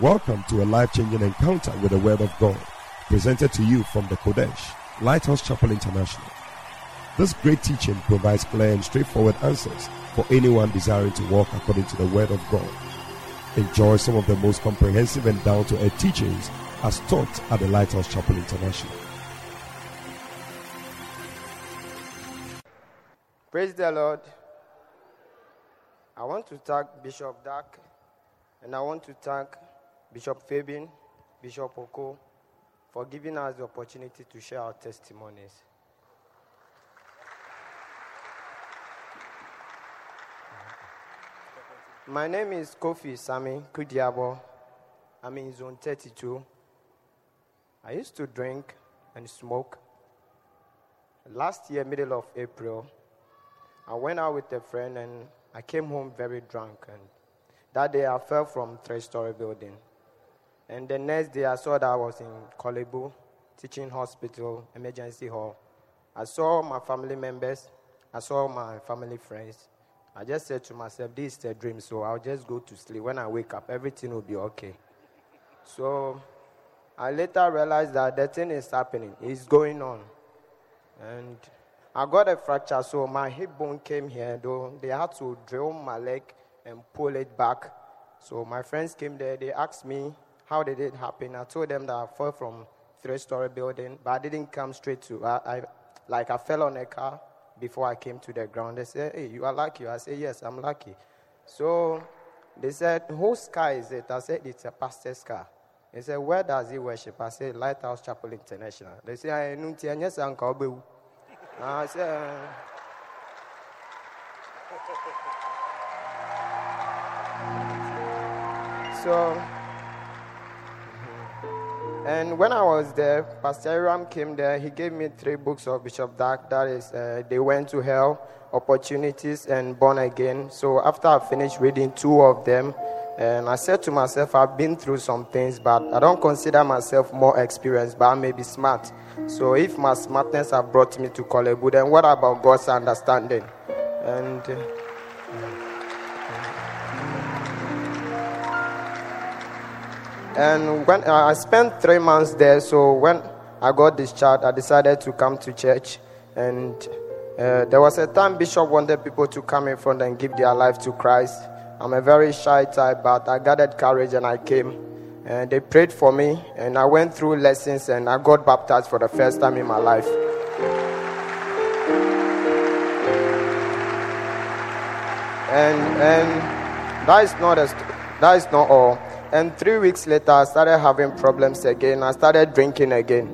Welcome to a life changing encounter with the Word of God, presented to you from the Qodesh, Lighthouse Chapel International. This great teaching provides clear and straightforward answers for anyone desiring to walk according to the Word of God. Enjoy some of the most comprehensive and down to earth teachings as taught at the Lighthouse Chapel International. Praise the Lord. I want to thank Bishop Dag and I want to thank Bishop Fabian, Bishop Oko for giving us the opportunity to share our testimonies. My name is Kofi Sami Kudiabo. I'm in zone 32. I used to drink and smoke. Last year, middle of April, I went out with a friend and I came home very drunk. And that day I fell from three-story building. And the next day I saw that I was in Korle Bu Teaching Hospital, emergency hall. I saw my family members. I saw my family friends. I just said to myself, this is a dream, so I'll just go to sleep. When I wake up, everything will be okay. So I later realized that the thing is happening. It's going on. And I got a fracture, so my hip bone came here, though they had to drill my leg and pull it back. So my friends came there, they asked me, how did it happen? I told them that I fell from three-story building, but I didn't come straight to, I, I, like I fell on a car before I came to the ground. They said, hey, you are lucky. I said, yes, I'm lucky. So they said, whose car is it? I said, it's a pastor's car. They said, where does he worship? I said, Lighthouse Chapel International. They said, I know I said, so, and when I was there, Pastor Aram came there. He gave me three books of Bishop Dag. That is, uh, They Went to Hell, Opportunities, and Born Again. So after I finished reading two of them, and I said to myself, I've been through some things, but I don't consider myself more experienced, but I may be smart. So if my smartness have brought me to Korle Bu, then what about God's understanding? And uh, and when I spent three months there, so when I got discharged, I decided to come to church. And uh, there was a time Bishop wanted people to come in front and give their life to Christ. I'm a very shy type, but I gathered courage and I came. And they prayed for me, and I went through lessons, and I got baptized for the first time in my life. And and that is not a, that is not all. And three weeks later, I started having problems again. I started drinking again.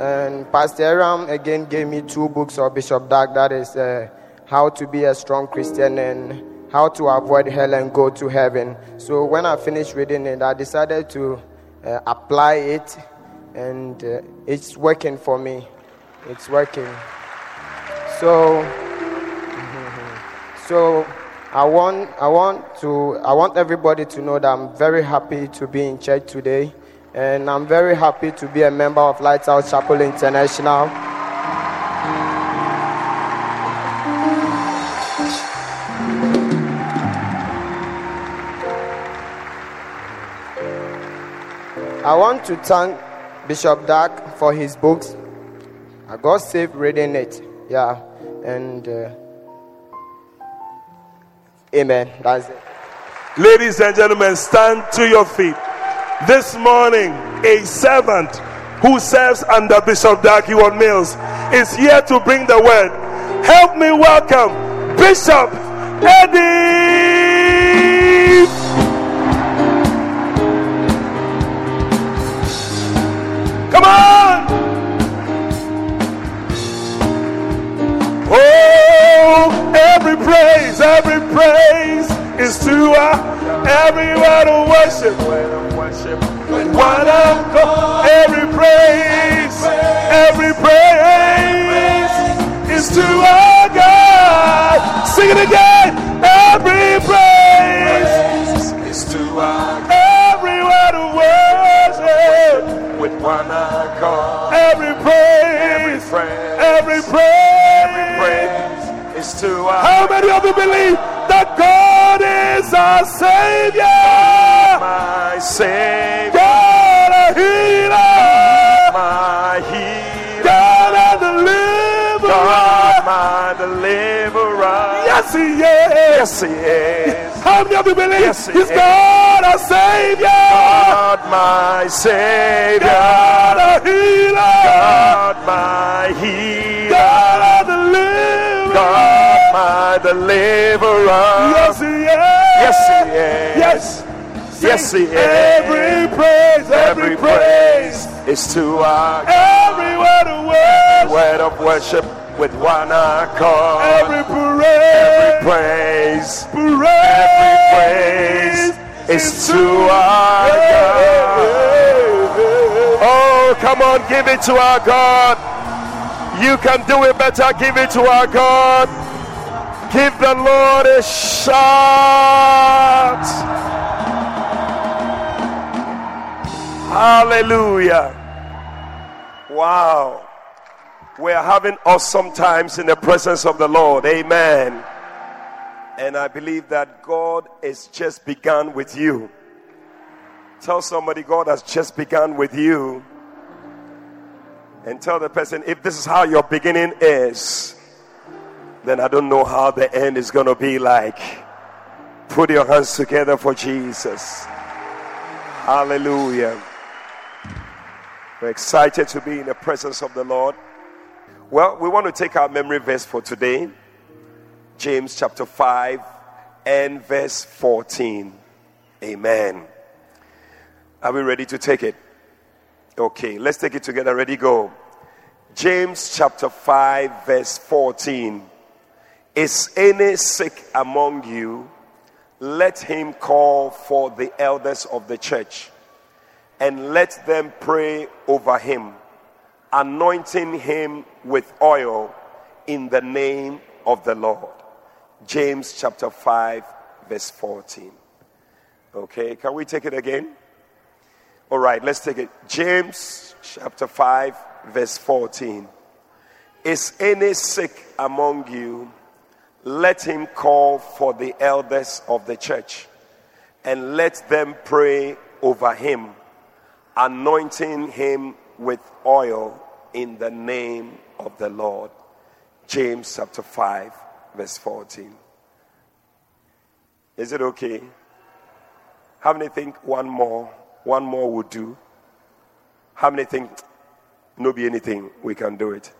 And Pastor Aram again gave me two books of Bishop Dag. That is uh, How to Be a Strong Christian and How to Avoid Hell and Go to Heaven. So when I finished reading it, I decided to uh, apply it, and uh, it's working for me. It's working. So, so I want, I want to, I want everybody to know that I'm very happy to be in church today, and I'm very happy to be a member of Lighthouse Chapel International. I want to thank Bishop Dag for his books. I got saved reading it. Yeah, and. Uh, Amen. That's it. Ladies and gentlemen, stand to your feet. This morning, a servant who serves under Bishop Darky Mills is here to bring the word. Help me welcome Bishop Eddie. Come on. Every praise, every praise is to our every word of worship. One of God, every praise, every praise is to our God. Sing it again. Every praise is to our every word of worship with one accord. Every praise, every praise, every praise is to. Uh, How many of you believe that God is our Savior? My Savior. God, a healer. My healer. God, a deliverer. God, my deliverer. Yes, He is. Yes, He is. How many of you believe yes, He's is. God, a Savior? God, my Savior. God, a healer. God, my healer. God, a deliverer. God, my deliverer. Yes, He is. Yes, He is. Yes. Yes, He is. Every praise, every, Every praise, praise is to our every word of worship, word of worship with one accord. every parade, praise, praise every praise is to our God. Oh, come on, give it to our God. You can do it better. Give it to our God. Give the Lord a shout. Hallelujah. Wow. We are having awesome times in the presence of the Lord. Amen. And I believe that God has just begun with you. Tell somebody God has just begun with you. And tell the person if this is how your beginning is, then I don't know how the end is going to be like. Put your hands together for Jesus. Hallelujah. We're excited to be in the presence of the Lord. Well, we want to take our memory verse for today James chapter 5 and verse 14. Amen. Are we ready to take it? Okay, let's take it together. Ready, go. James chapter 5, verse 14. Is any sick among you? Let him call for the elders of the church and let them pray over him, anointing him with oil in the name of the Lord. James chapter 5, verse 14. Okay, can we take it again? All right, let's take it. James chapter 5, verse 14. Is any sick among you? Let him call for the elders of the church and let them pray over him, anointing him with oil in the name of the Lord. James chapter 5, verse 14. Is it okay? How many think one more? One more would do. How many think no be anything? We can do it.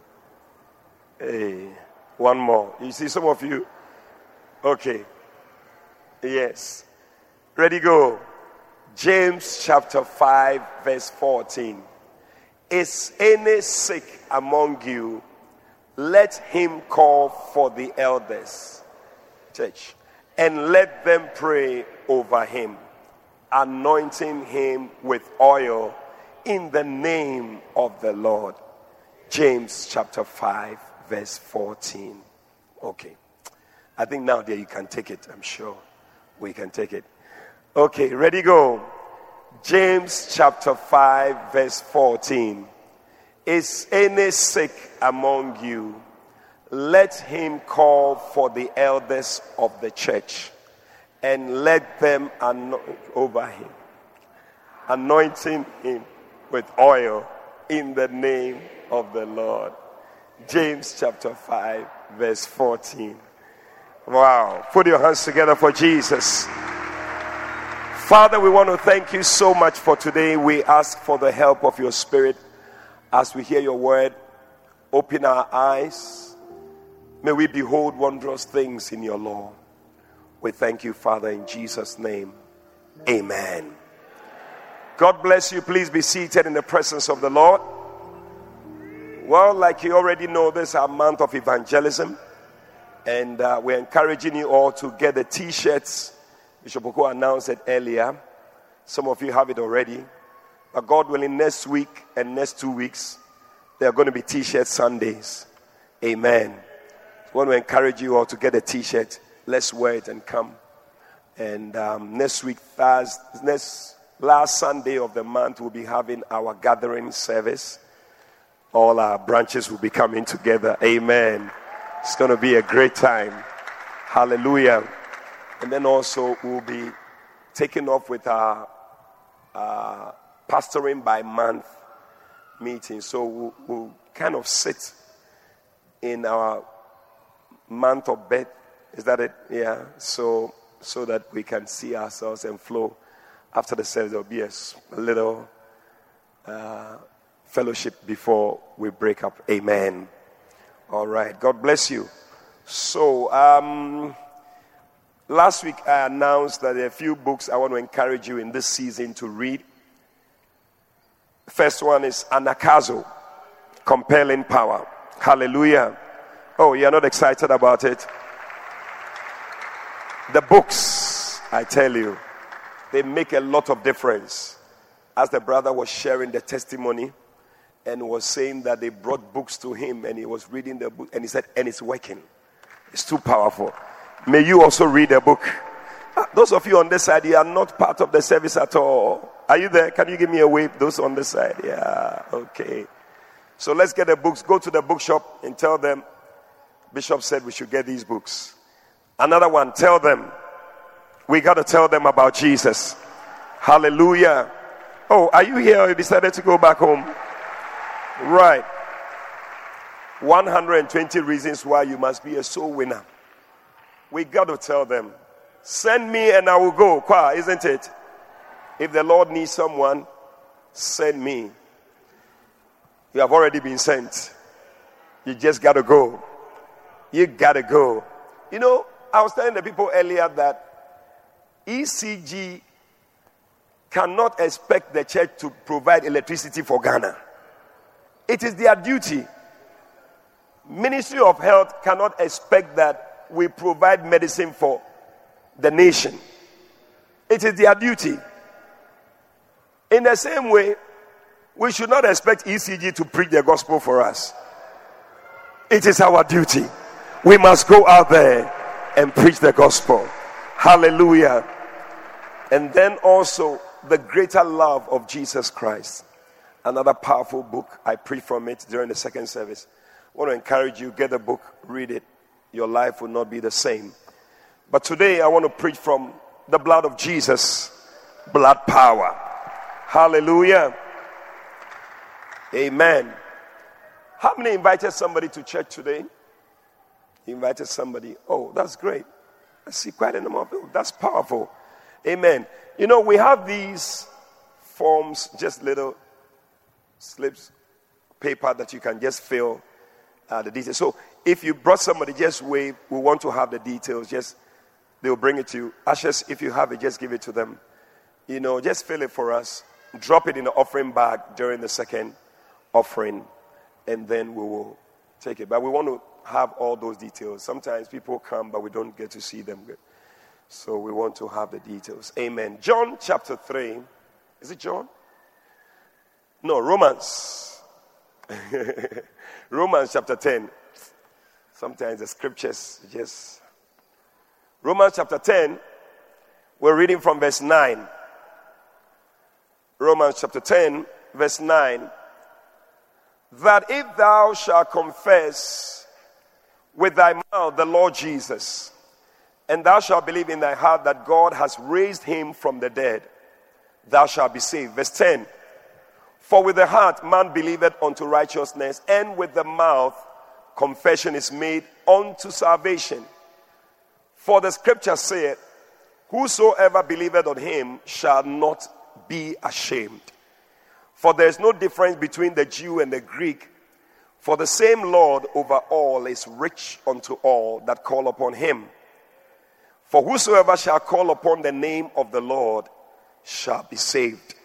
Hey, one more. You see some of you? Okay. Yes. Ready, go. James chapter 5, verse 14. Is any sick among you? Let him call for the elders, church, and let them pray over him, anointing him with oil in the name of the Lord. James chapter 5, verse 14. Okay. I think now there you can take it. I'm sure we can take it. Okay, ready, go. James chapter 5, verse 14. Is any sick among you? Let him call for the elders of the church and let them anoint over him, anointing him with oil in the name of the Lord. James chapter 5, verse 14. Wow. Put your hands together for Jesus. Father, we want to thank you so much for today. We ask for the help of your spirit as we hear your word. Open our eyes. May we behold wondrous things in your law. We thank you, Father, in Jesus' name. Amen. God bless you. Please be seated in the presence of the Lord. Well, like you already know, this is our month of evangelism, and uh, we're encouraging you all to get the t shirts. Bishop Oko announced it earlier. Some of you have it already. But God willing, next week and next two weeks, there are going to be t shirt Sundays. Amen. I want to encourage you all to get a t shirt. Let's wear it and come. And um, next week, Thursday, next last Sunday of the month, we'll be having our gathering service. All our branches will be coming together. Amen. It's going to be a great time. Hallelujah. And then also, we'll be taking off with our uh, pastoring by month meeting. So we'll, we'll kind of sit in our month of birth Is that it? Yeah. So so that we can see ourselves and flow. After the service, there'll be a, little uh, fellowship before we break up. Amen. All right. God bless you. So, um, last week I announced that there are a few books I want to encourage you in this season to read. First one is Anagkazo, Compelling Power. Hallelujah. Oh, you're not excited about it? The books, I tell you, they make a lot of difference. As the brother was sharing the testimony and was saying that they brought books to him and he was reading the book and he said, and it's working. It's too powerful. May you also read a book. Ah, those of you on this side, you are not part of the service at all. Are you there? Can you give me a wave? Those on this side. Yeah, okay. So let's get the books. Go to the bookshop and tell them, Bishop said we should get these books. Another one, tell them. We got to tell them about Jesus. Hallelujah. Oh, are you here you decided to go back home? Right. 120 reasons why you must be a soul winner. We got to tell them. Send me and I will go. Qua, isn't it? If the Lord needs someone, send me. You have already been sent. You just got to go. You got to go. You know, I was telling the people earlier that ECG cannot expect the church to provide electricity for Ghana. It is their duty. Ministry of Health cannot expect that we provide medicine for the nation. It is their duty. In the same way, we should not expect ECG to preach the gospel for us. It is our duty. We must go out there and preach the gospel. Hallelujah. And then also the greater love of Jesus Christ. Another powerful book. I preached from it during the second service. I want to encourage you, get the book, read it. Your life will not be the same. But today I want to preach from the blood of Jesus, blood power. Hallelujah. Amen. How many invited somebody to church today? He invited somebody. Oh, that's great. I see quite a number of people. That's powerful. Amen. You know, we have these forms, just little slips, paper that you can just fill uh, the details. So if you brought somebody, just wave. We want to have the details. Just they'll bring it to you. Ashes, if you have it, just give it to them. You know, just fill it for us. Drop it in the offering bag during the second offering, and then we will take it. But we want to have all those details. Sometimes people come, but we don't get to see them. So we want to have the details. Amen. John chapter 3. Is it John? No, Romans. Romans chapter 10. Sometimes the scriptures just. Romans chapter 10. We're reading from verse 9. Romans chapter 10, verse 9. That if thou shalt confess with thy mouth the Lord Jesus, and thou shalt believe in thy heart that God has raised him from the dead, thou shalt be saved. Verse 10 For with the heart man believeth unto righteousness, and with the mouth confession is made unto salvation. For the scripture saith, Whosoever believeth on him shall not be ashamed. For there is no difference between the Jew and the Greek for the same Lord over all is rich unto all that call upon him. For whosoever shall call upon the name of the Lord shall be saved.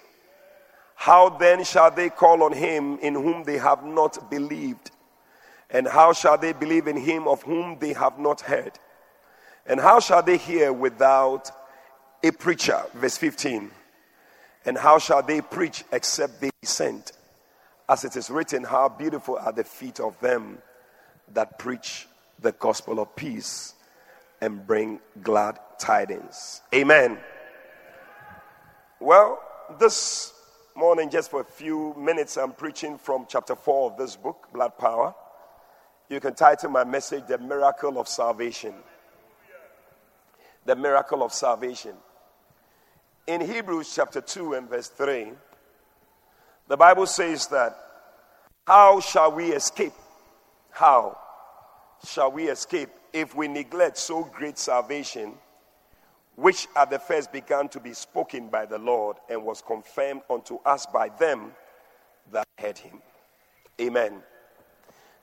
How then shall they call on him in whom they have not believed? And how shall they believe in him of whom they have not heard? And how shall they hear without a preacher? Verse 15. And how shall they preach except they be sent? As it is written, How beautiful are the feet of them that preach the gospel of peace and bring glad tidings. Amen. Well, this morning, just for a few minutes, I'm preaching from chapter 4 of this book, Blood Power. You can title my message, The Miracle of Salvation. The Miracle of Salvation. In Hebrews chapter 2 and verse 3, the Bible says that, How shall we escape? How shall we escape if we neglect so great salvation, which at the first began to be spoken by the Lord and was confirmed unto us by them that heard him. Amen.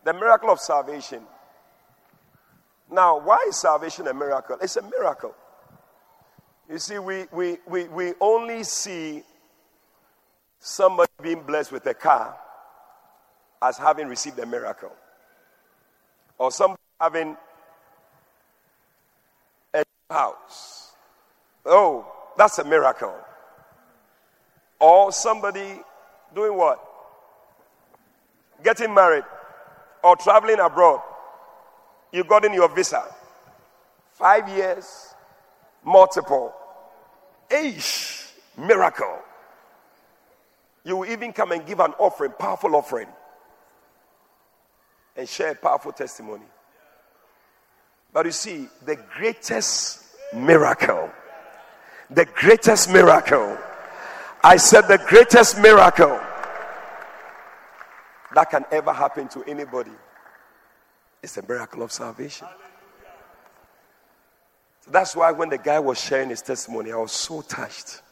The miracle of salvation. Now, why is salvation a miracle? It's a miracle. You see, we, we, we, we only see somebody being blessed with a car as having received a miracle, or somebody having a house. Oh, that's a miracle. Or somebody doing what? Getting married or traveling abroad. You got in your visa. Five years, multiple. Ish, miracle. You will even come and give an offering, powerful offering, and share a powerful testimony. But you see, the greatest miracle, the greatest miracle, I said the greatest miracle that can ever happen to anybody is a miracle of salvation. So that's why when the guy was sharing his testimony, I was so touched.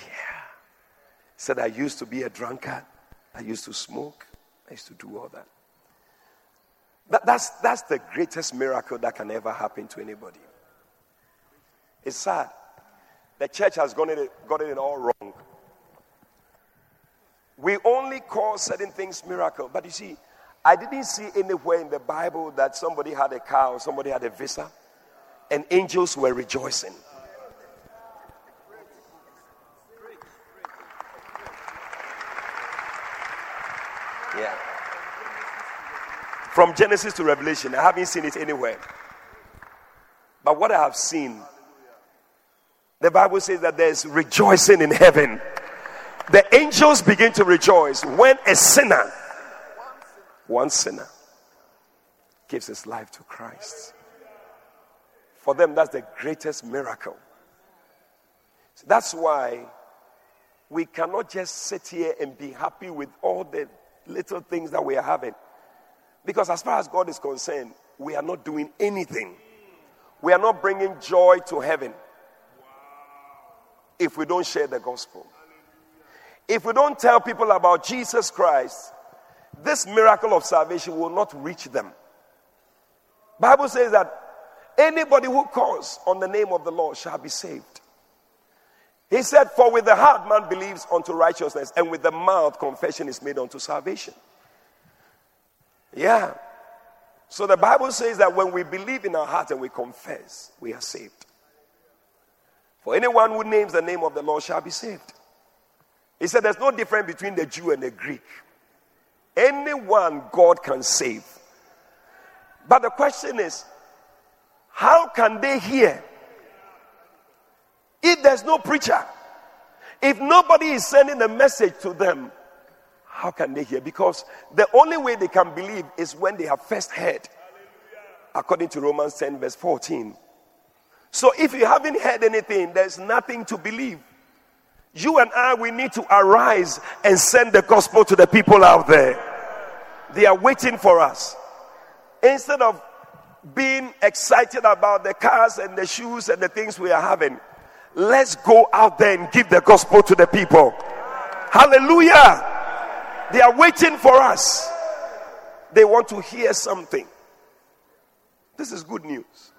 Yeah. He said, I used to be a drunkard, I used to smoke, I used to do all that. that that's, that's the greatest miracle that can ever happen to anybody. It's sad. The church has got it, it all wrong. We only call certain things miracle. But you see, I didn't see anywhere in the Bible that somebody had a car or somebody had a visa and angels were rejoicing. Yeah. From Genesis to Revelation, I haven't seen it anywhere. But what I have seen, the Bible says that there's rejoicing in heaven. The angels begin to rejoice when a sinner one sinner gives his life to Christ. For them, that's the greatest miracle. So that's why we cannot just sit here and be happy with all the little things that we are having. Because as far as God is concerned, we are not doing anything. We are not bringing joy to heaven if we don't share the gospel. If we don't tell people about Jesus Christ, this miracle of salvation will not reach them. Bible says that anybody who calls on the name of the Lord shall be saved. He said, For with the heart man believes unto righteousness, and with the mouth confession is made unto salvation. Yeah. So the Bible says that when we believe in our heart and we confess, we are saved. For anyone who names the name of the Lord shall be saved. He said there's no difference between the Jew and the Greek. Anyone God can save. But the question is, how can they hear if there's no preacher? If nobody is sending a message to them, how can they hear? Because the only way they can believe is when they have first heard, according to Romans 10, verse 14. So if you haven't heard anything, there's nothing to believe. You and I, we need to arise and send the gospel to the people out there. They are waiting for us. Instead of being excited about the cars and the shoes and the things we are having, let's go out there and give the gospel to the people. Hallelujah. They are waiting for us. They want to hear something. This is good news.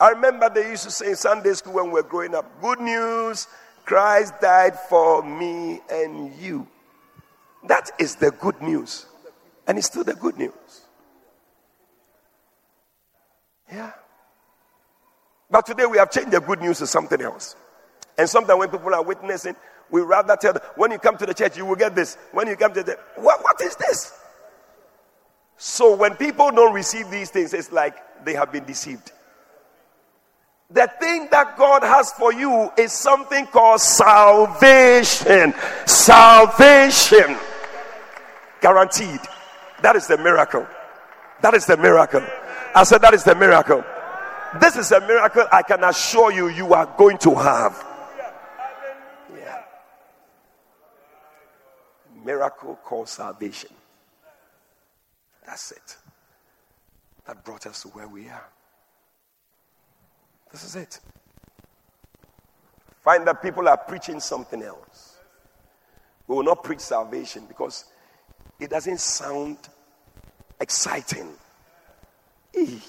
I remember they used to say in Sunday school when we were growing up good news, Christ died for me and you. That is the good news. And it's still the good news. Yeah. But today we have changed the good news to something else. And sometimes when people are witnessing, we rather tell them, when you come to the church, you will get this. When you come to the, what, what is this? So when people don't receive these things, it's like they have been deceived. The thing that God has for you is something called salvation. Salvation. Guaranteed. That is the miracle. That is the miracle. I said, That is the miracle. This is a miracle I can assure you you are going to have. Yeah. Miracle called salvation. That's it. that brought us to where we are. This is it. Find that people are preaching something else. We will not preach salvation because it doesn't sound exciting. It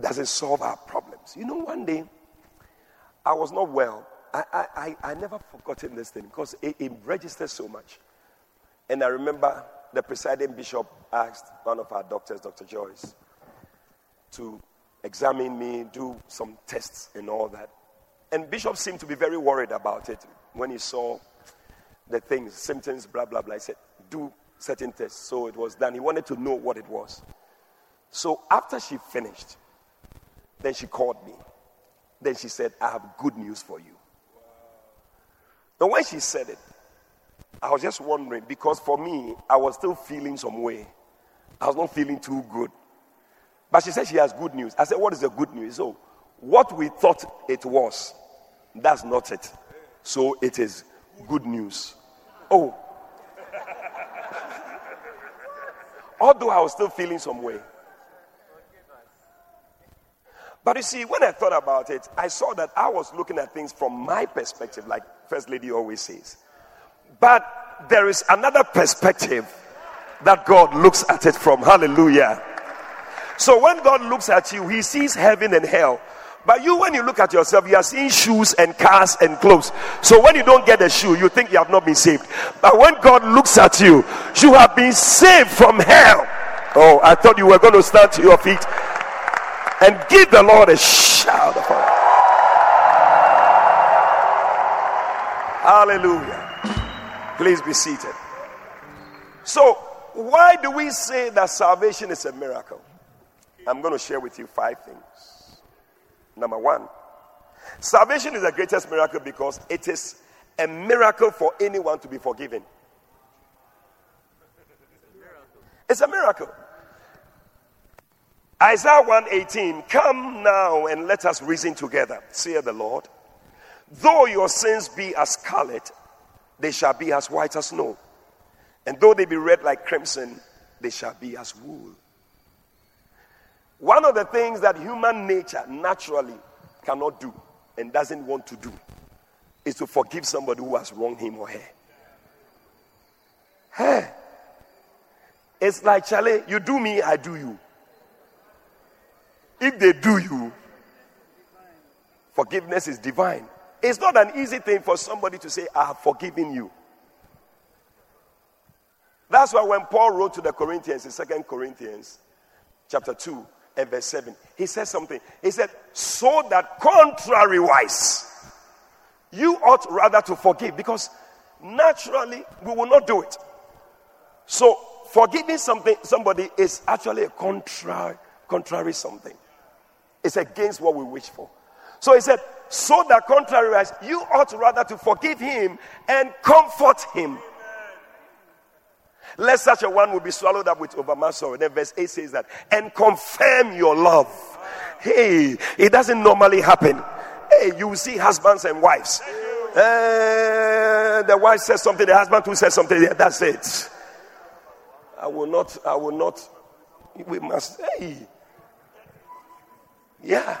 doesn't solve our problems. You know, one day I was not well. I, I, I, I never forgotten this thing because it, it registered so much. And I remember the presiding bishop asked one of our doctors, Dr. Joyce, to examine me, do some tests and all that. And Bishop seemed to be very worried about it when he saw the things, symptoms, blah, blah, blah. He said, do certain tests. So it was done. He wanted to know what it was. So after she finished, then she called me. Then she said, I have good news for you. Now, when she said it, I was just wondering because for me, I was still feeling some way. I was not feeling too good. But she said she has good news. I said, What is the good news? So, what we thought it was, that's not it. So, it is good news. Oh. Although I was still feeling some way. But you see, when I thought about it, I saw that I was looking at things from my perspective, like First Lady always says. But there is another perspective that God looks at it from. Hallelujah. So when God looks at you, he sees heaven and hell. But you, when you look at yourself, you are seeing shoes and cars and clothes. So when you don't get a shoe, you think you have not been saved. But when God looks at you, you have been saved from hell. Oh, I thought you were going to stand to your feet and give the Lord a shout of Hallelujah. Please be seated. So, why do we say that salvation is a miracle? I'm going to share with you five things. Number one, salvation is the greatest miracle because it is a miracle for anyone to be forgiven. It's a miracle. Isaiah 118, come now and let us reason together, saith the Lord. Though your sins be as scarlet, they shall be as white as snow. And though they be red like crimson, they shall be as wool. One of the things that human nature naturally cannot do and doesn't want to do is to forgive somebody who has wronged him or her. Hey, it's like, Charlie, you do me, I do you. If they do you, forgiveness is divine. It's not an easy thing for somebody to say, I have forgiven you. That's why when Paul wrote to the Corinthians in Second Corinthians chapter 2 and verse 7, he says something. He said, So that contrariwise, you ought rather to forgive because naturally we will not do it. So forgiving something somebody is actually a contrary contrary something. It's against what we wish for. So he said, so that contrariwise, you ought rather to forgive him and comfort him. Lest such a one will be swallowed up with overmuch sorrow. Then verse 8 says that, and confirm your love. Hey, it doesn't normally happen. Hey, you see husbands and wives. Uh, the wife says something, the husband who says something, yeah, that's it. I will not, I will not, we must, hey. Yeah.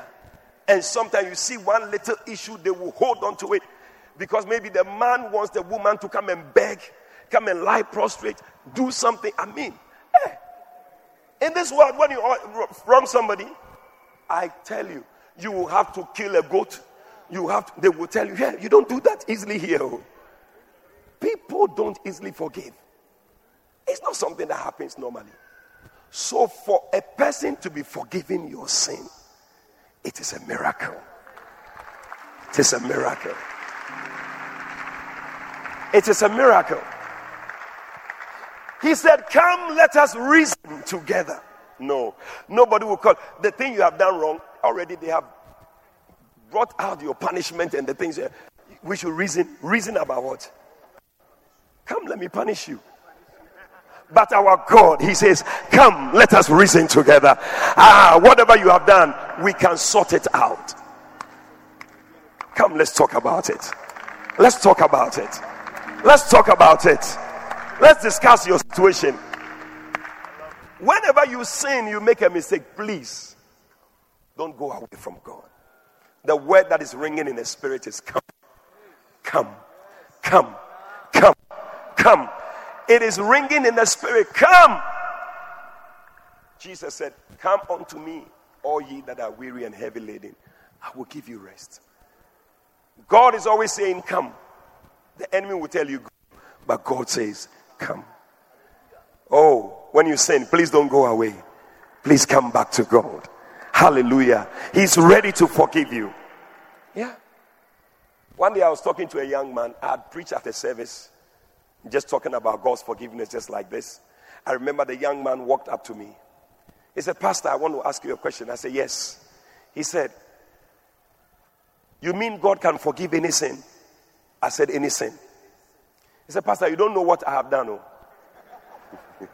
And sometimes you see one little issue, they will hold on to it because maybe the man wants the woman to come and beg, come and lie prostrate, do something. I mean, in this world, when you wrong somebody, I tell you, you will have to kill a goat. You have to, they will tell you, yeah, you don't do that easily here. Oh. People don't easily forgive. It's not something that happens normally. So, for a person to be forgiven your sin, it is a miracle. It is a miracle. It is a miracle. He said, Come, let us reason together. No, nobody will call. The thing you have done wrong, already they have brought out your punishment and the things. We should reason. Reason about what? Come, let me punish you. But our God, He says, Come, let us reason together. Ah, whatever you have done, we can sort it out. Come, let's talk about it. Let's talk about it. Let's talk about it. Let's discuss your situation. Whenever you sin, you make a mistake, please don't go away from God. The word that is ringing in the spirit is come, come, come, come, come. It is ringing in the spirit, come. Jesus said, Come unto me, all ye that are weary and heavy laden. I will give you rest. God is always saying, Come. The enemy will tell you, but God says, Come. Oh, when you sin, please don't go away. Please come back to God. Hallelujah. He's ready to forgive you. Yeah. One day I was talking to a young man. I had preached at a service, just talking about God's forgiveness, just like this. I remember the young man walked up to me. He said, Pastor, I want to ask you a question. I said, Yes. He said, You mean God can forgive any sin? I said, Any sin. He said, Pastor, you don't know what I have done. Oh.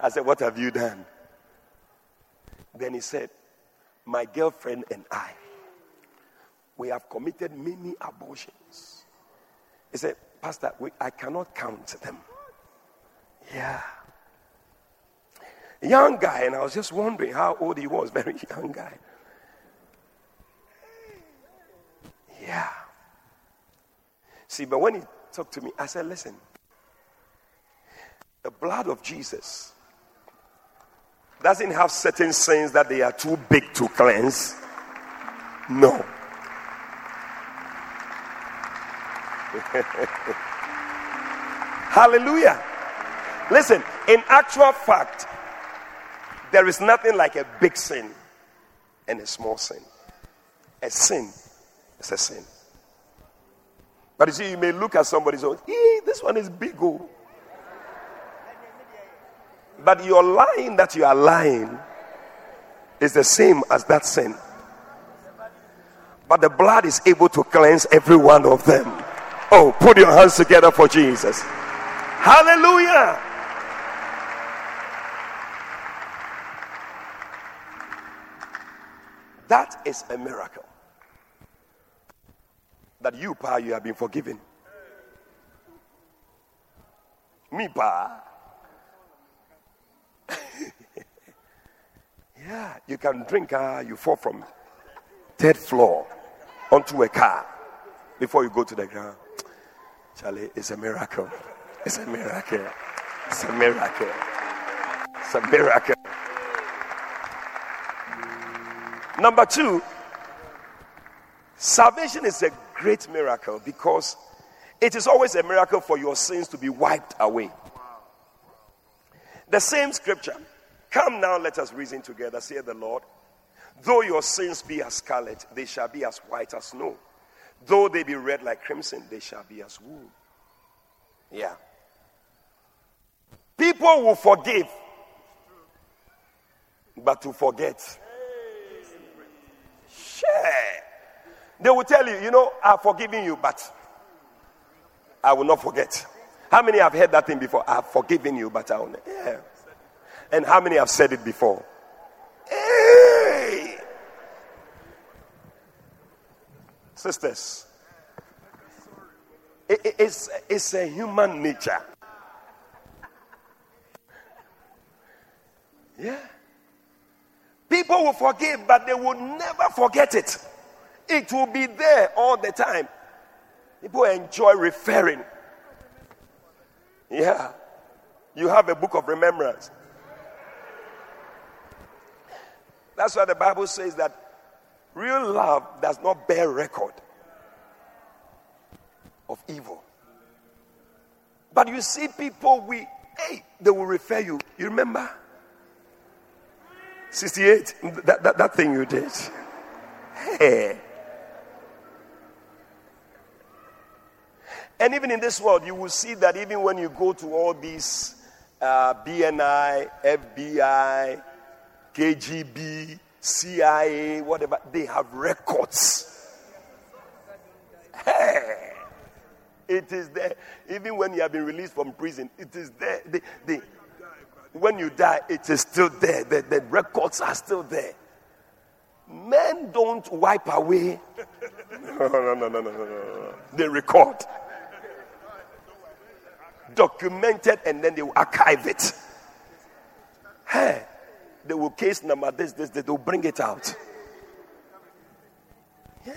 I said, What have you done? Then he said, My girlfriend and I, we have committed many abortions. He said, Pastor, we, I cannot count them. Yeah. Young guy, and I was just wondering how old he was, very young guy. Yeah. See, but when he talked to me, I said, Listen, the blood of Jesus doesn't have certain sins that they are too big to cleanse. No. Hallelujah. Listen, in actual fact, there is nothing like a big sin and a small sin. A sin is a sin. But you see, you may look at somebody and say, this one is big. Oh. But your lying that you are lying is the same as that sin. But the blood is able to cleanse every one of them. Oh, put your hands together for Jesus. Hallelujah. That is a miracle. That you, Pa, you have been forgiven. Me, Pa, Yeah, you can drink, uh, you fall from third floor onto a car before you go to the ground. Charlie, it's a miracle. It's a miracle. It's a miracle. It's a miracle. Number two, salvation is a great miracle because it is always a miracle for your sins to be wiped away. The same scripture Come now, let us reason together, say the Lord. Though your sins be as scarlet, they shall be as white as snow. Though they be red like crimson, they shall be as wool. Yeah. People will forgive, but to forget. They will tell you, you know, I've forgiven you, but I will not forget. How many have heard that thing before? I've forgiven you, but I will not. Yeah. And how many have said it before? Hey! Sisters, it, it's, it's a human nature. Yeah. People will forgive, but they will never forget it. It will be there all the time. People enjoy referring. Yeah. You have a book of remembrance. That's why the Bible says that real love does not bear record of evil. But you see people, we, hey, they will refer you. You remember? 68, that, that, that thing you did. Hey. And even in this world, you will see that even when you go to all these uh, BNI, FBI, KGB, CIA, whatever, they have records. Hey, it is there. Even when you have been released from prison, it is there. They, they, when you die, it is still there. The, the records are still there. Men don't wipe away. No, no, no, no, no, no, no. They record, documented, and then they will archive it. Hey, they will case number this, this, they will bring it out. Yeah.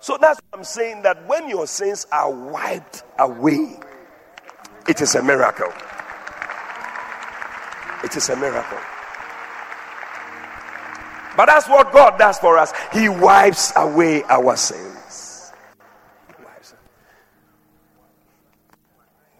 So that's what I'm saying that when your sins are wiped away, it is a miracle. It is a miracle. But that's what God does for us. He wipes away our sins.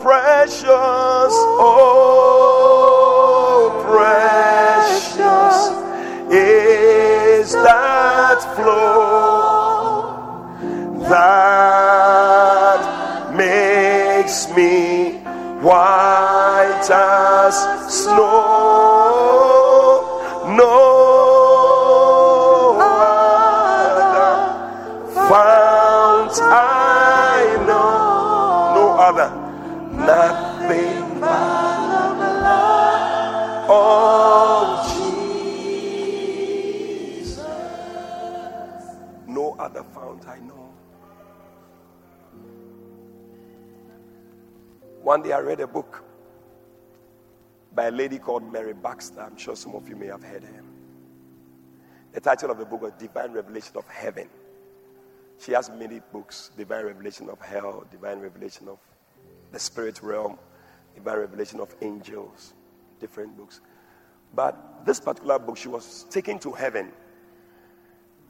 Precious, oh, precious is that flow that makes me white as snow. One day I read a book by a lady called Mary Baxter. I'm sure some of you may have heard her. The title of the book was Divine Revelation of Heaven. She has many books Divine Revelation of Hell, Divine Revelation of the Spirit Realm, Divine Revelation of Angels, different books. But this particular book, she was taken to heaven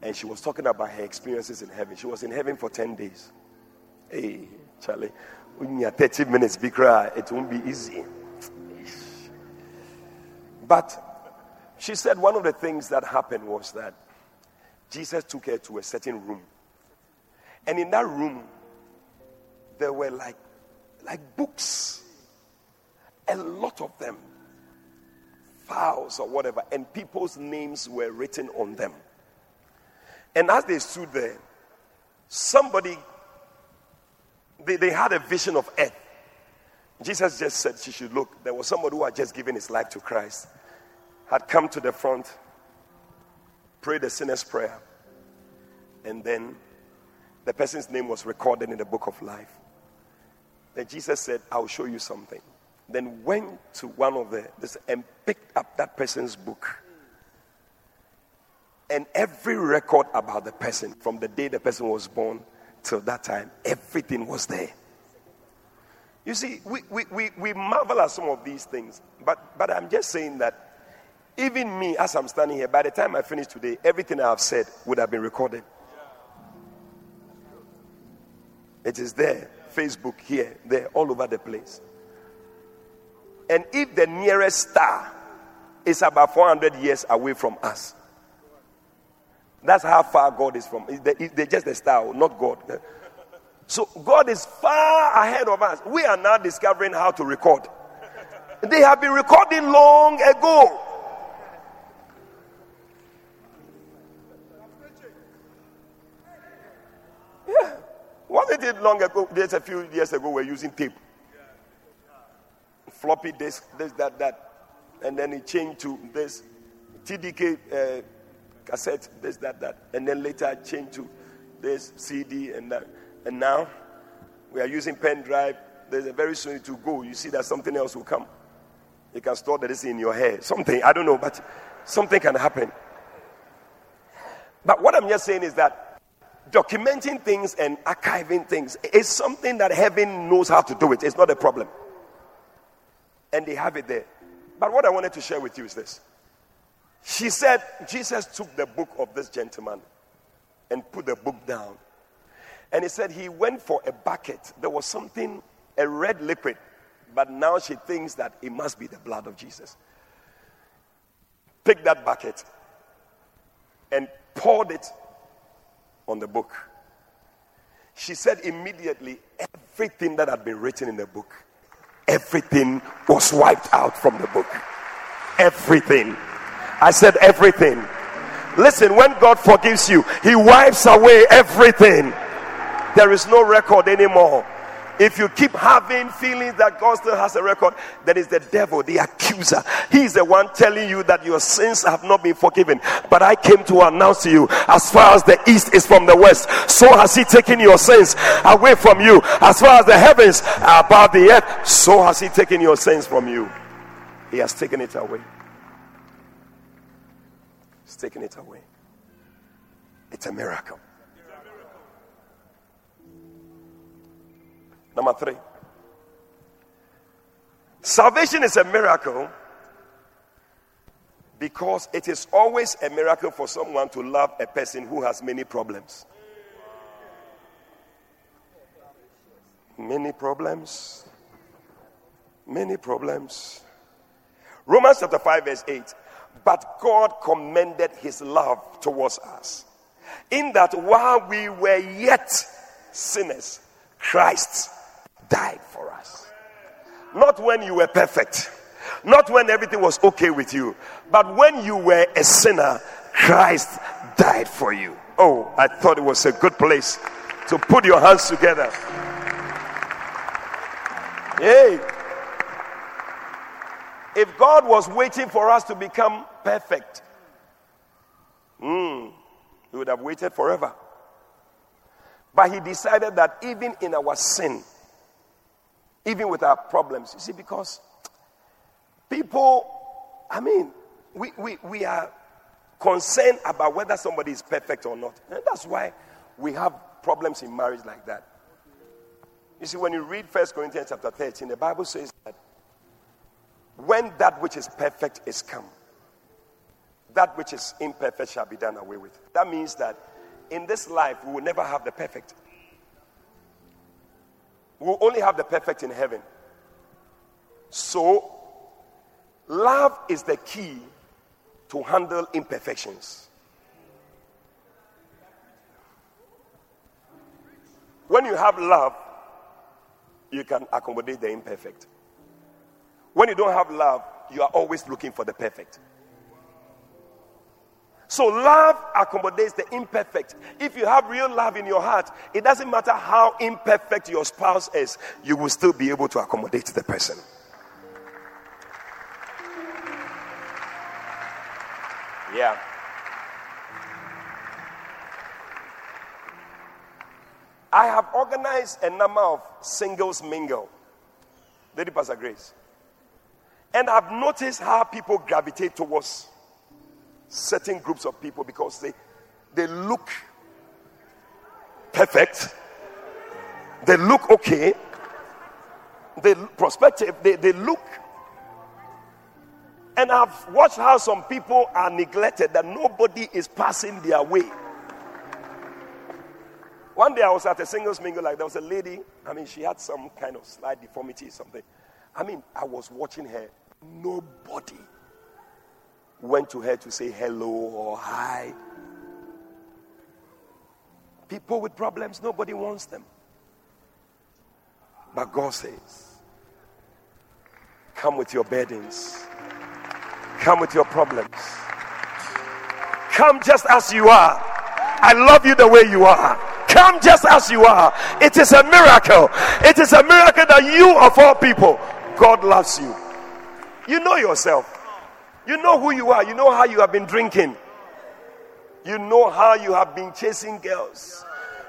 and she was talking about her experiences in heaven. She was in heaven for 10 days. Hey, Charlie, when you're 30 minutes, be cry, it won't be easy. But she said one of the things that happened was that Jesus took her to a certain room. And in that room, there were like, like books, a lot of them, files or whatever, and people's names were written on them. And as they stood there, somebody, they, they had a vision of earth. Jesus just said she should look. There was somebody who had just given his life to Christ, had come to the front, prayed the sinner's prayer, and then the person's name was recorded in the book of life. Then Jesus said, I'll show you something. Then went to one of the this, and picked up that person's book. And every record about the person, from the day the person was born till that time, everything was there. You see, we, we, we, we marvel at some of these things, but, but I'm just saying that even me, as I'm standing here, by the time I finish today, everything I have said would have been recorded. It is there, Facebook, here, there, all over the place. And if the nearest star is about 400 years away from us, that's how far God is from. They're just a style, not God. So God is far ahead of us. We are now discovering how to record. They have been recording long ago. Yeah. Wasn't it long ago? There's a few years ago, we're using tape. Floppy disk, this, that, that. And then it changed to this TDK uh, cassette, this, that, that. And then later I changed to this CD and that. And now we are using pen drive. There's a very soon to go. You see that something else will come. You can store this in your hair. Something, I don't know, but something can happen. But what I'm just saying is that documenting things and archiving things is something that heaven knows how to do it. It's not a problem. And they have it there. But what I wanted to share with you is this. She said, Jesus took the book of this gentleman and put the book down. And he said he went for a bucket. There was something, a red liquid, but now she thinks that it must be the blood of Jesus. Pick that bucket and poured it on the book. She said immediately everything that had been written in the book, everything was wiped out from the book. everything. I said everything. Listen, when God forgives you, He wipes away everything. There is no record anymore. If you keep having feelings that God still has a record, then it's the devil, the accuser. He's the one telling you that your sins have not been forgiven. But I came to announce to you, as far as the east is from the west, so has He taken your sins away from you. As far as the heavens are above the earth, so has He taken your sins from you. He has taken it away. Taken it away. It's a miracle. Number three. Salvation is a miracle because it is always a miracle for someone to love a person who has many problems. Many problems. Many problems. Romans chapter 5, verse 8. But God commended his love towards us, in that while we were yet sinners, Christ died for us. Not when you were perfect, not when everything was okay with you, but when you were a sinner, Christ died for you. Oh, I thought it was a good place to put your hands together. Hey. If God was waiting for us to become perfect, mm, He would have waited forever. But He decided that even in our sin, even with our problems. You see, because people, I mean, we, we, we are concerned about whether somebody is perfect or not. And that's why we have problems in marriage like that. You see, when you read 1 Corinthians chapter 13, the Bible says that when that which is perfect is come, that which is imperfect shall be done away with. That means that in this life, we will never have the perfect. We'll only have the perfect in heaven. So, love is the key to handle imperfections. When you have love, you can accommodate the imperfect. When you don't have love, you are always looking for the perfect. So love accommodates the imperfect. If you have real love in your heart, it doesn't matter how imperfect your spouse is, you will still be able to accommodate the person. Yeah. I have organized a number of singles mingle. Lady Pastor Grace. And I've noticed how people gravitate towards certain groups of people because they, they look perfect, they look okay, they prospective, they, they look. And I've watched how some people are neglected, that nobody is passing their way. One day I was at a singles mingle, like there was a lady, I mean, she had some kind of slight deformity, something. I mean, I was watching her. Nobody went to her to say hello or hi. People with problems, nobody wants them. But God says, Come with your burdens, come with your problems, come just as you are. I love you the way you are. Come just as you are. It is a miracle. It is a miracle that you, of all people, God loves you. You know yourself. You know who you are. You know how you have been drinking. You know how you have been chasing girls.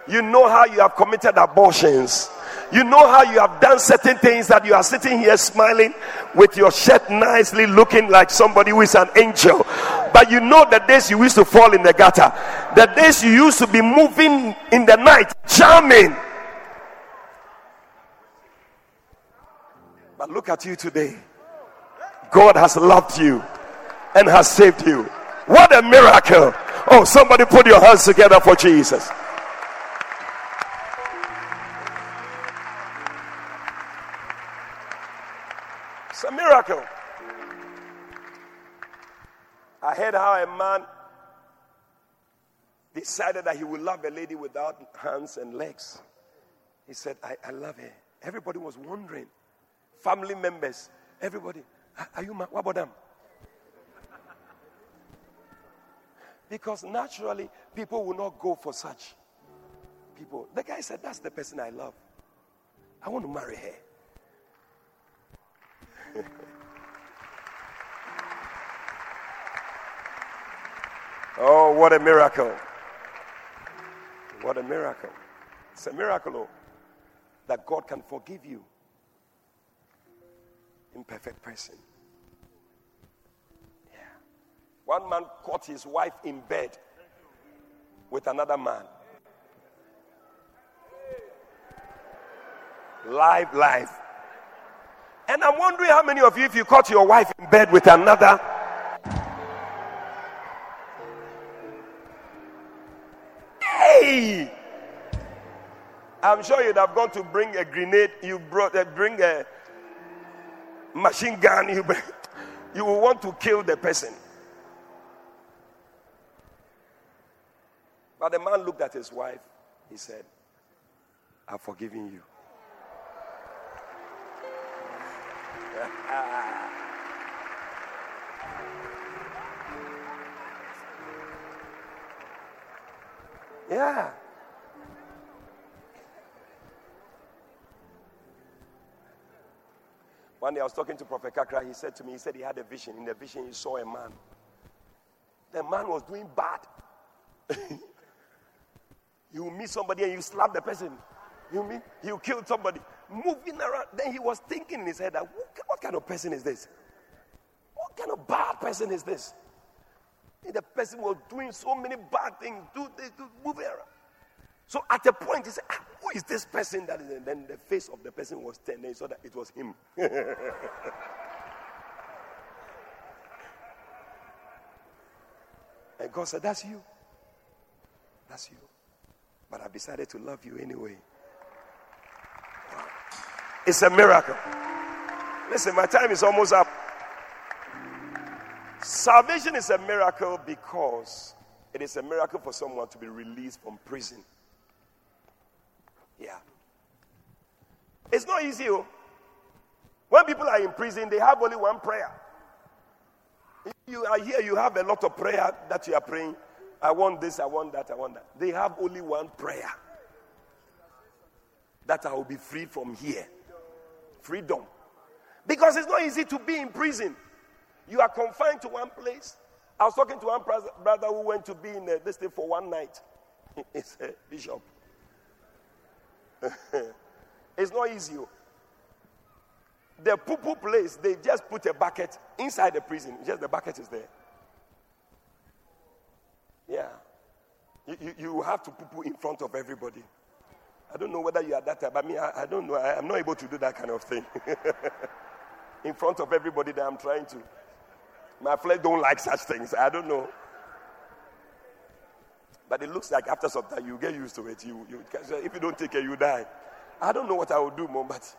You know how you have committed abortions. You know how you have done certain things that you are sitting here smiling with your shirt nicely looking like somebody who is an angel. But you know the days you used to fall in the gutter, the days you used to be moving in the night, charming. But look at you today. God has loved you and has saved you. What a miracle! Oh, somebody put your hands together for Jesus. It's a miracle. I heard how a man decided that he would love a lady without hands and legs. He said, I, I love her. Everybody was wondering. Family members, everybody, are you, mad? what about them? Because naturally, people will not go for such people. The guy said, That's the person I love. I want to marry her. oh, what a miracle! What a miracle. It's a miracle oh, that God can forgive you. Imperfect person. Yeah. One man caught his wife in bed with another man. Live, live. And I'm wondering how many of you, if you caught your wife in bed with another, hey, I'm sure you'd have gone to bring a grenade. You brought, uh, bring a machine gun. You, bring, you will want to kill the person. But the man looked at his wife. He said, I've forgiven you. yeah. One day I was talking to Prophet Kakra. He said to me, he said he had a vision. In the vision, he saw a man. The man was doing bad. you meet somebody and you slap the person. You mean you killed somebody, moving around. Then he was thinking in his head that what, kind of person is this? What kind of bad person is this? And the person was doing so many bad things, do this, do, moving around. So at a point he said, ah, "Who is this person?" That is, and then the face of the person was turned. And he saw that it was him. and God said, "That's you. That's you." But I've decided to love you anyway. It's a miracle. Listen, my time is almost up. Salvation is a miracle because it is a miracle for someone to be released from prison. Yeah. It's not easy. Oh. When people are in prison, they have only one prayer. You are here, you have a lot of prayer that you are praying. I want this, I want that, I want that. They have only one prayer that I will be free from here freedom. Because it's not easy to be in prison. You are confined to one place. I was talking to one brother who went to be in uh, this thing for one night. He said, Bishop. it's not easy. Oh. The poo poo place, they just put a bucket inside the prison. Just the bucket is there. Yeah. You, you, have to poo in front of everybody. I don't know whether you are that type, but me, I, I don't know. I, am not able to do that kind of thing. In front of everybody that I'm trying to. My flesh don't like such things. I don't know. But it looks like after some time you get used to it. You, you, uh, if you don't take care, you die. I don't know what I will do, mom, but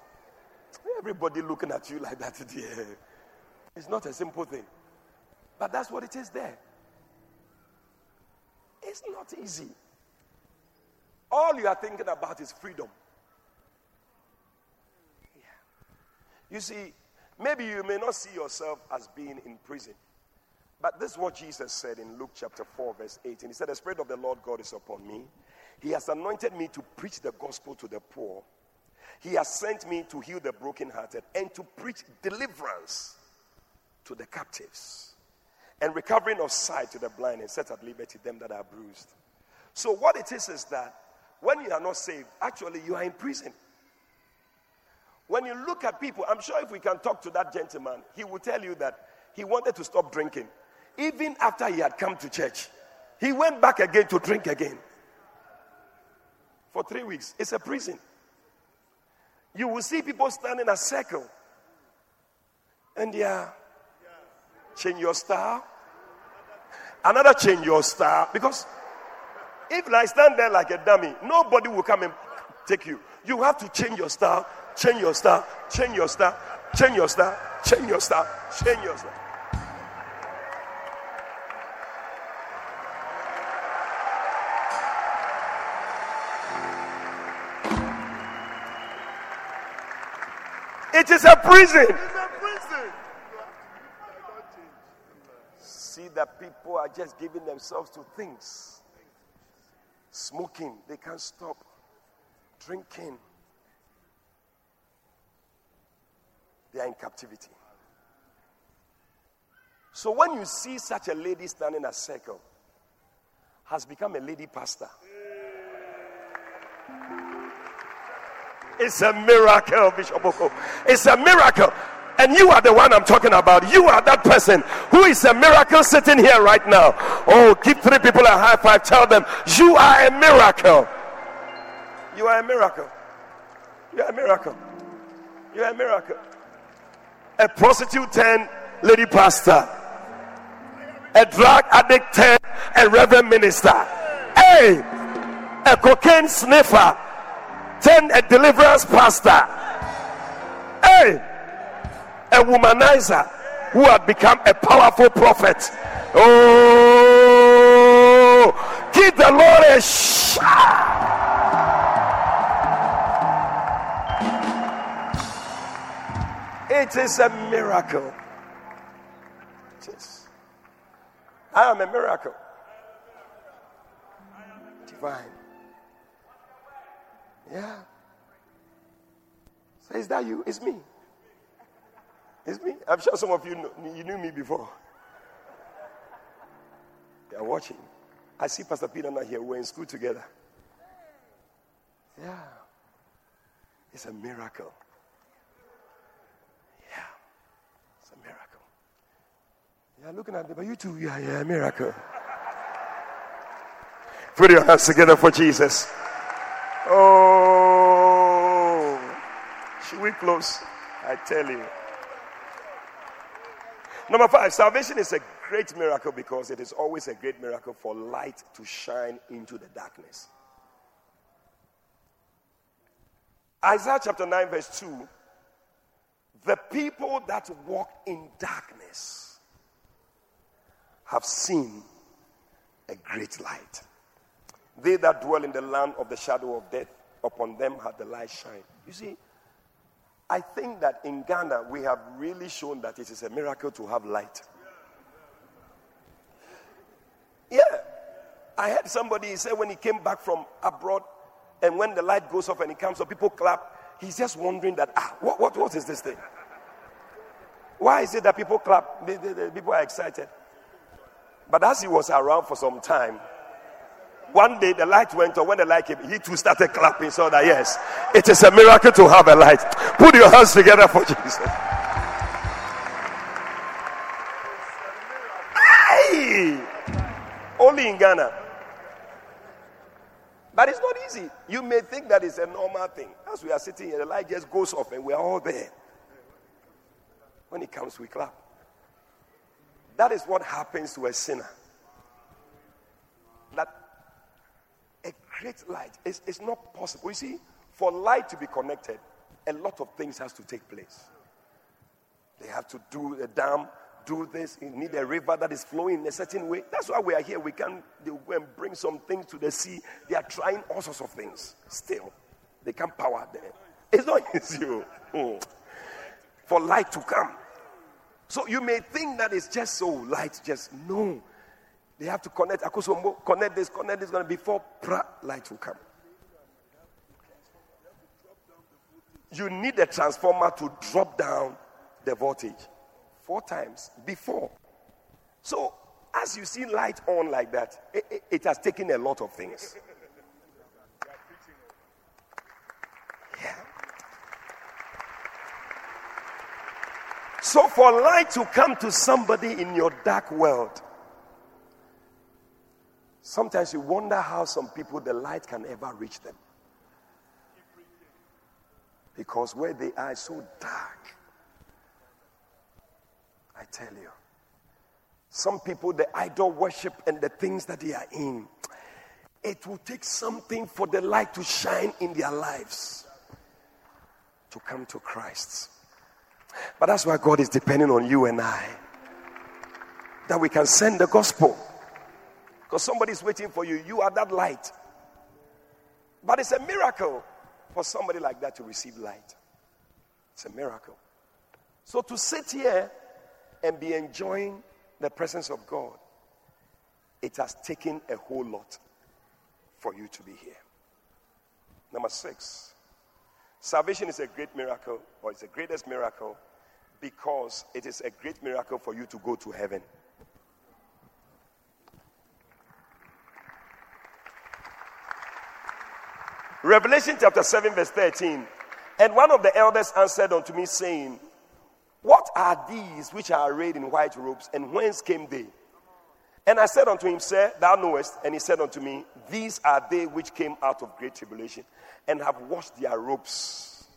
everybody looking at you like that, yeah. it's not a simple thing. But that's what it is there. It's not easy. All you are thinking about is freedom. Yeah. You see, maybe you may not see yourself as being in prison. But this is what Jesus said in Luke chapter 4, verse 18. He said, The Spirit of the Lord God is upon me. He has anointed me to preach the gospel to the poor. He has sent me to heal the brokenhearted and to preach deliverance to the captives and recovering of sight to the blind and set at liberty them that are bruised. So, what it is is that when you are not saved, actually, you are in prison. When you look at people, I'm sure if we can talk to that gentleman, he will tell you that he wanted to stop drinking. Even after he had come to church, he went back again to drink again. For three weeks. It's a prison. You will see people standing in a circle. And yeah, change your style. Another change your style. Because if I stand there like a dummy, nobody will come and take you. You have to change your style, change your style, change your style, change your style, change your style, change your style. It is a prison. It's a prison. See that people are just giving themselves to things. Smoking, they can't stop. Drinking, they are in captivity. So when you see such a lady standing in a circle, has become a lady pastor. It's a miracle, Bishop Oko. It's a miracle. And you are the one I'm talking about. You are that person who is a miracle sitting here right now. Oh, give three people a high five. Tell them, You are a miracle. You are a miracle. You are a miracle. You are a miracle. A prostitute turned lady pastor. A drug addict turned a reverend minister. Hey, a cocaine sniffer turned a deliverance pastor. Hey, a womanizer who had become a powerful prophet. Oh, give the Lord a shout. It is a miracle. It is. I am a miracle. Divine. Yeah. So is that you? It's me. It's me. I'm sure some of you know, you knew me before. They are watching. I see Pastor Peter not here. We're in school together. Yeah. It's a miracle. Yeah. It's a miracle. Yeah, looking at me, but you too, yeah, yeah, miracle. Put your hands together for Jesus. Oh, should we close? I tell you. Number five, salvation is a great miracle because it is always a great miracle for light to shine into the darkness. Isaiah chapter 9, verse 2 The people that walk in darkness have seen a great light. They that dwell in the land of the shadow of death, upon them had the light shine. You see, I think that in Ghana, we have really shown that it is a miracle to have light. Yeah. I heard somebody say when he came back from abroad, and when the light goes off and he comes up, people clap. He's just wondering that, ah, what, what, what is this thing? Why is it that people clap? The, the, the people are excited. But as he was around for some time, one day the light went on. When the light came, he too started clapping. So that yes, it is a miracle to have a light. Put your hands together for Jesus. Hey! Only in Ghana. But it's not easy. You may think that it's a normal thing. As we are sitting here, the light just goes off and we are all there. When it comes, we clap. That is what happens to a sinner. That a great light is it's not possible. You see, for light to be connected, a lot of things has to take place. They have to do a dam, do this. You need a river that is flowing in a certain way. That's why we are here. We can they go and bring some things to the sea. They are trying all sorts of things. Still, they can't power them. It's not easy oh. Hmm. for light to come. So you may think that it's just so light. Just no. They have to connect. Connect this, connect this. Before light will come. You need a transformer to drop down the voltage four times before. So as you see light on like that, it, it, it has taken a lot of things. Yeah. So for light to come to somebody in your dark world, Sometimes you wonder how some people the light can ever reach them. Because where they are is so dark. I tell you. Some people, the idol worship and the things that they are in, it will take something for the light to shine in their lives to come to Christ. But that's why God is depending on you and I. That we can send the gospel because somebody's waiting for you. You are that light. But it's a miracle for somebody like that to receive light. It's a miracle. So to sit here and be enjoying the presence of God It has taken a whole lot for you to be here. Number six, salvation is a great miracle, or it's the greatest miracle, because it is a great miracle for you to go to heaven. Revelation chapter 7, verse 13. And one of the elders answered unto me, saying, What are these which are arrayed in white robes, and whence came they? And I said unto him, Sir, thou knowest. And he said unto me, These are they which came out of great tribulation, and have washed their robes,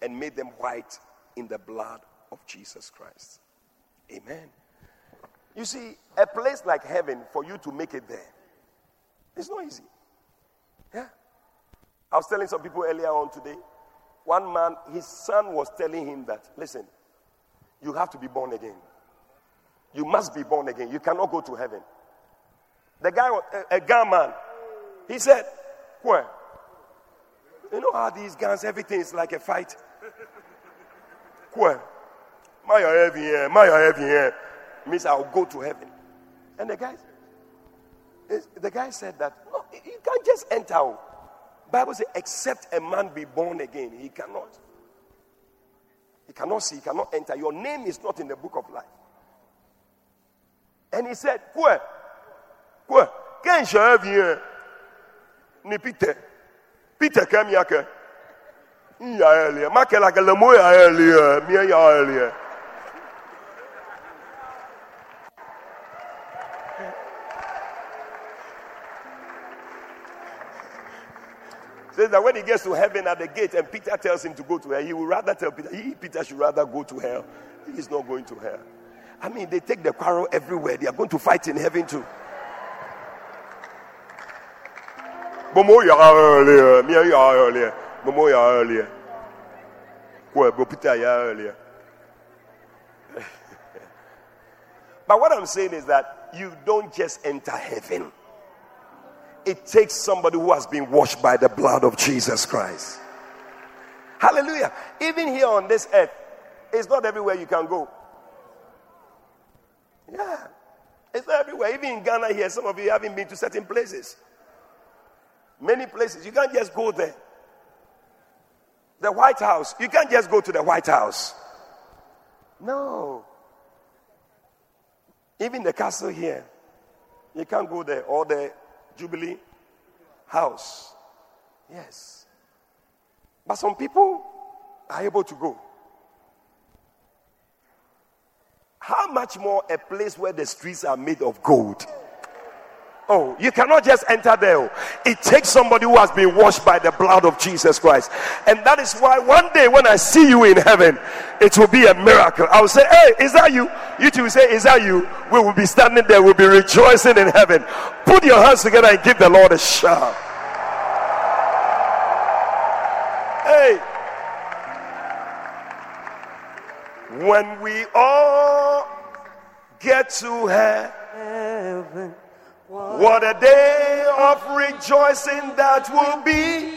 and made them white in the blood of Jesus Christ. Amen. You see, a place like heaven, for you to make it there, it's not easy. Yeah. I was telling some people earlier on today, one man, his son was telling him that, listen, you have to be born again. You must be born again. You cannot go to heaven. The guy, a, a gun man, he said, Where? You know how these guns, everything is like a fight. Where? My heaven here, my heaven here means I'll go to heaven. And the guy, the guy said that no, you can't just enter. Bible says, except a man be born again, he cannot. He cannot see, he cannot enter. Your name is not in the book of life. And he said, Where? Where? Quand je viens, ni Peter. Peter kam yake. Ya earlier. Ma ke la ke le mo ya earlier. Mi ya earlier. Says that when he gets to heaven at the gate and Peter tells him to go to hell, he will rather tell Peter, he, Peter should rather go to hell. He's not going to hell. I mean, they take the quarrel everywhere. They are going to fight in heaven too. Earlier, eh? me ya earlier, eh? Momo ya earlier. Eh? Well, Peter earlier. But what I'm saying is that you don't just enter heaven. It takes somebody who has been washed by the blood of Jesus Christ. Hallelujah. Even here on this earth, it's not everywhere you can go. Yeah. It's not everywhere. Even in Ghana here, some of you haven't been to certain places. Many places. You can't just go there. The White House. You can't just go to the White House. No. Even the castle here. You can't go there. Or the Jubilee house. Yes. But some people are able to go. How much more a place where the streets are made of gold? Oh, you cannot just enter there. Oh. It takes somebody who has been washed by the blood of Jesus Christ. And that is why one day when I see you in heaven, it will be a miracle. I will say, Hey, is that you? You two will say, Is that you? We will be standing there, we'll be rejoicing in heaven. Put your hands together and give the Lord a shout. Hey. When we all get to heaven what a day of rejoicing that will be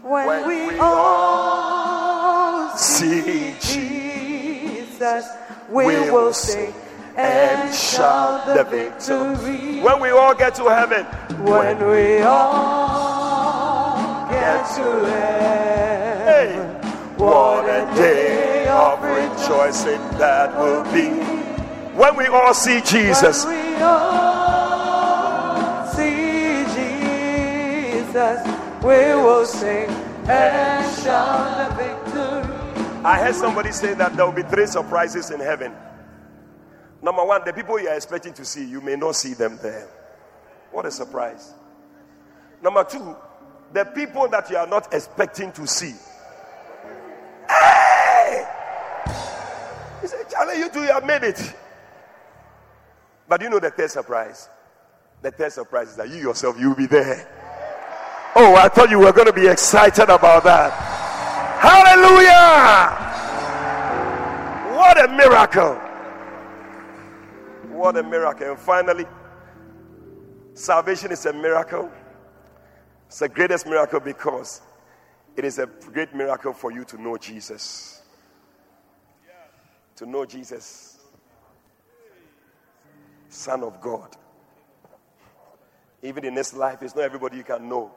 when, when we, we all see Jesus. We, we will sing and shout the victory. When we all get to heaven. When we all get to heaven. Hey, what a day of rejoicing that will be. When we all see Jesus Jesus, we will sing and shout the victory. I heard somebody say that there will be three surprises in heaven. Number one, the people you are expecting to see, you may not see them there. What a surprise. Number two, the people that you are not expecting to see. Hey! He said, Charlie, you two, you have made it. But you know the third surprise? The third surprise is that you yourself, you'll be there. Oh, I thought you were going to be excited about that. Hallelujah! What a miracle! What a miracle. And finally, salvation is a miracle. It's the greatest miracle because it is a great miracle for you to know Jesus. To know Jesus Son of God. Even in this life, it's not everybody you can know.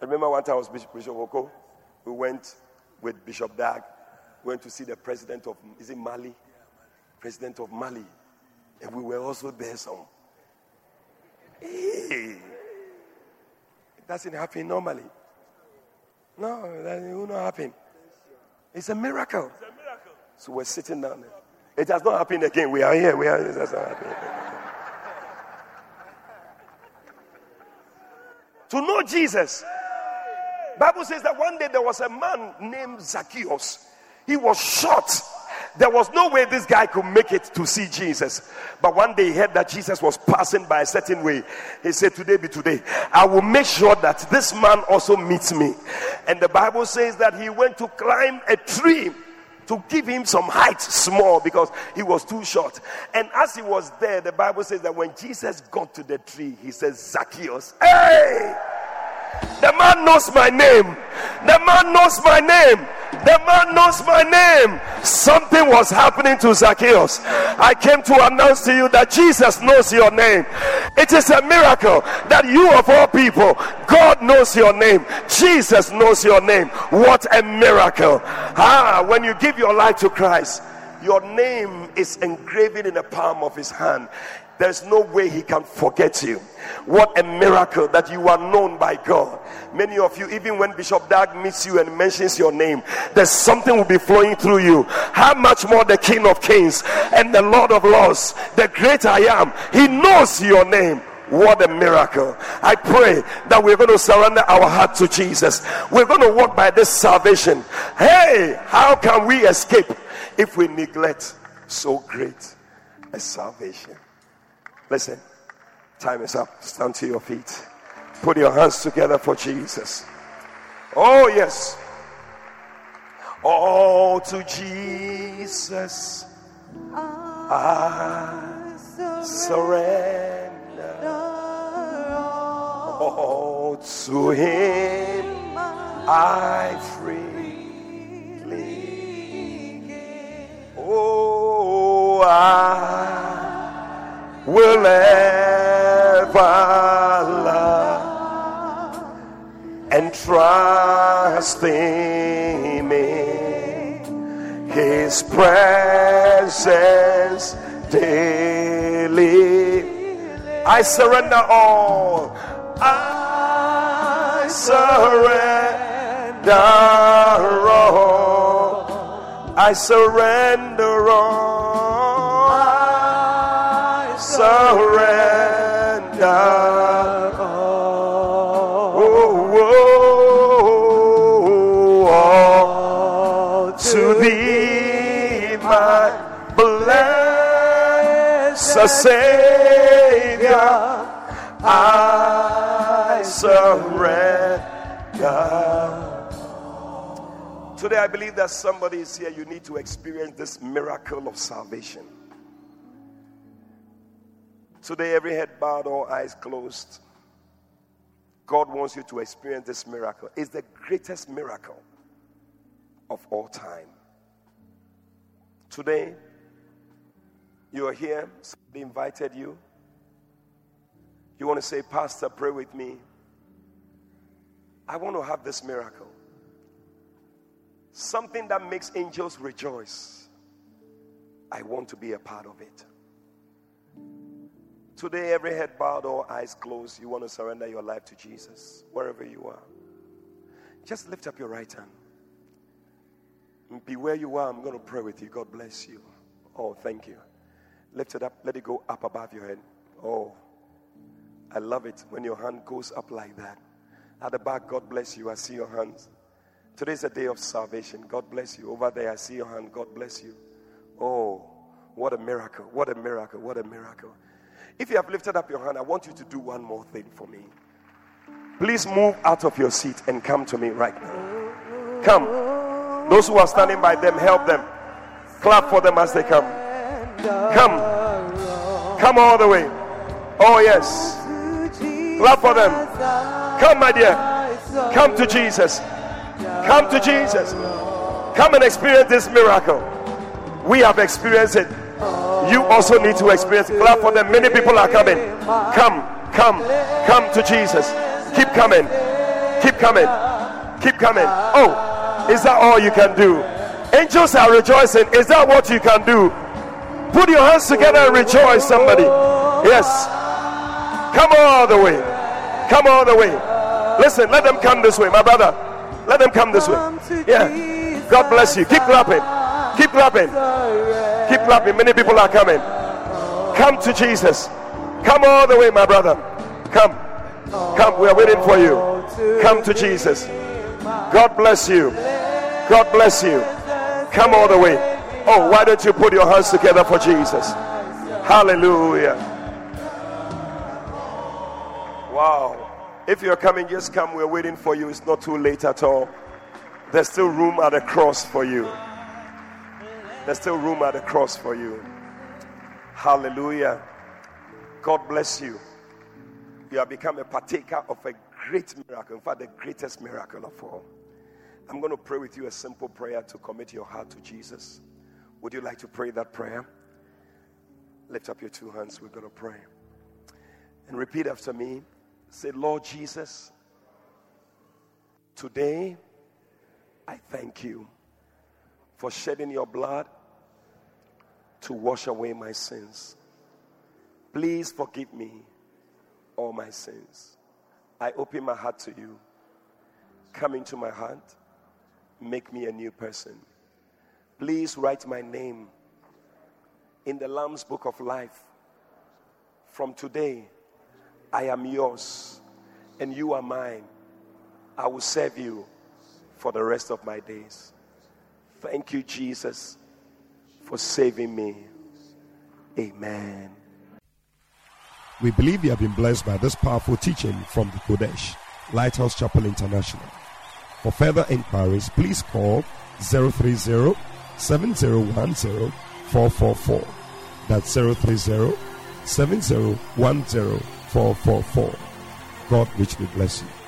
I remember one time I was Bishop, Bishop Oko. We went with Bishop Dag, We went to see the president of, is it Mali? President of Mali. And we were also there some. Hey, it doesn't happen normally. No, that will not happen. It's a miracle. It's a miracle. So we're sitting down there. It has not happened again. We are here. We are. Has not happened. to know Jesus. Bible says that one day there was a man named Zacchaeus. He was short. There was no way this guy could make it to see Jesus. But one day he heard that Jesus was passing by a certain way. He said, Today be today. I will make sure that this man also meets me. And the Bible says that he went to climb a tree to give him some height small because he was too short. And as he was there, the Bible says that when Jesus got to the tree, he says, Zacchaeus, hey! The man knows my name. The man knows my name. The man knows my name. Something was happening to Zacchaeus. I came to announce to you that Jesus knows your name. It is a miracle that you, of all people, God knows your name. Jesus knows your name. What a miracle. Ah, when you give your life to Christ, your name is engraven in the palm of his hand. There's no way he can forget you. What a miracle that you are known by God. Many of you, even when Bishop Dag meets you and mentions your name, there's something will be flowing through you. How much more the King of Kings and the Lord of Lords, the great I am, he knows your name. What a miracle. I pray that we're going to surrender our heart to Jesus. We're going to walk by this salvation. Hey, how can we escape if we neglect so great a salvation? Listen, time is up. Stand to your feet. Put your hands together for Jesus. Oh, yes. Oh, to Jesus I surrender. Oh, to Him I freely give. Oh, I will ever love and trust in His presence daily. I surrender all. I surrender all. I surrender all surrender. Oh, oh, oh, to thee, my blessed Savior, I surrender. Today, I believe that somebody is here. You need to experience this miracle of salvation. Today, every head bowed, all eyes closed. God wants you to experience this miracle. It's the greatest miracle of all time. Today, you are here, somebody invited you. You want to say, Pastor, pray with me. I want to have this miracle. Something that makes angels rejoice. I want to be a part of it. Today, every head bowed or eyes closed, you want to surrender your life to Jesus, wherever you are. Just lift up your right hand. Be where you are. I'm going to pray with you. God bless you. Oh, thank you. Lift it up. Let it go up above your head. Oh, I love it when your hand goes up like that. At the back, God bless you. I see your hands. Today's a day of salvation. God bless you. Over there, I see your hand. God bless you. Oh, what a miracle. What a miracle. What a miracle. If you have lifted up your hand, I want you to do one more thing for me. Please move out of your seat and come to me right now. Come. Those who are standing by them, help them. Clap for them as they come. Come. Come all the way. Oh, yes. Clap for them. Come, my dear. Come to Jesus. Come to Jesus. Come and experience this miracle. We have experienced it. You also need to experience. Clap for them. Many people are coming. Come, Come, come to Jesus. Keep coming. Keep coming. Keep coming. Oh, is that all you can do? Angels are rejoicing. Is that what you can do? Put your hands together and rejoice, somebody. Yes. Come all the way. Come all the way. Listen, let them come this way, my brother. Let them come this way. Yeah. God bless you. Keep clapping. Keep clapping. Keep clapping. Many people are coming. Come to Jesus. Come all the way, my brother. Come. Come. We are waiting for you. Come to Jesus. God bless you. God bless you. Come all the way. Oh, why don't you put your hands together for Jesus? Hallelujah. Wow. If you're coming, just come. We're waiting for you. It's not too late at all. There's still room at the cross for you. There's still room at the cross for you. Hallelujah. God bless you. You have become a partaker of a great miracle. In fact, the greatest miracle of all. I'm going to pray with you a simple prayer to commit your heart to Jesus. Would you like to pray that prayer? Lift up your two hands. We're going to pray. And repeat after me. Say, Lord Jesus, today I thank you for shedding your blood to wash away my sins. Please forgive me all my sins. I open my heart to you. Come into my heart. Make me a new person. Please write my name in the Lamb's book of life. From today, I am yours and you are mine. I will serve you for the rest of my days. Thank you, Jesus, for saving me. Amen. We believe you have been blessed by this powerful teaching from the Qodesh, Lighthouse Chapel International. For further inquiries, please call 030 7010 444. That's 030 7010 444. God richly bless you.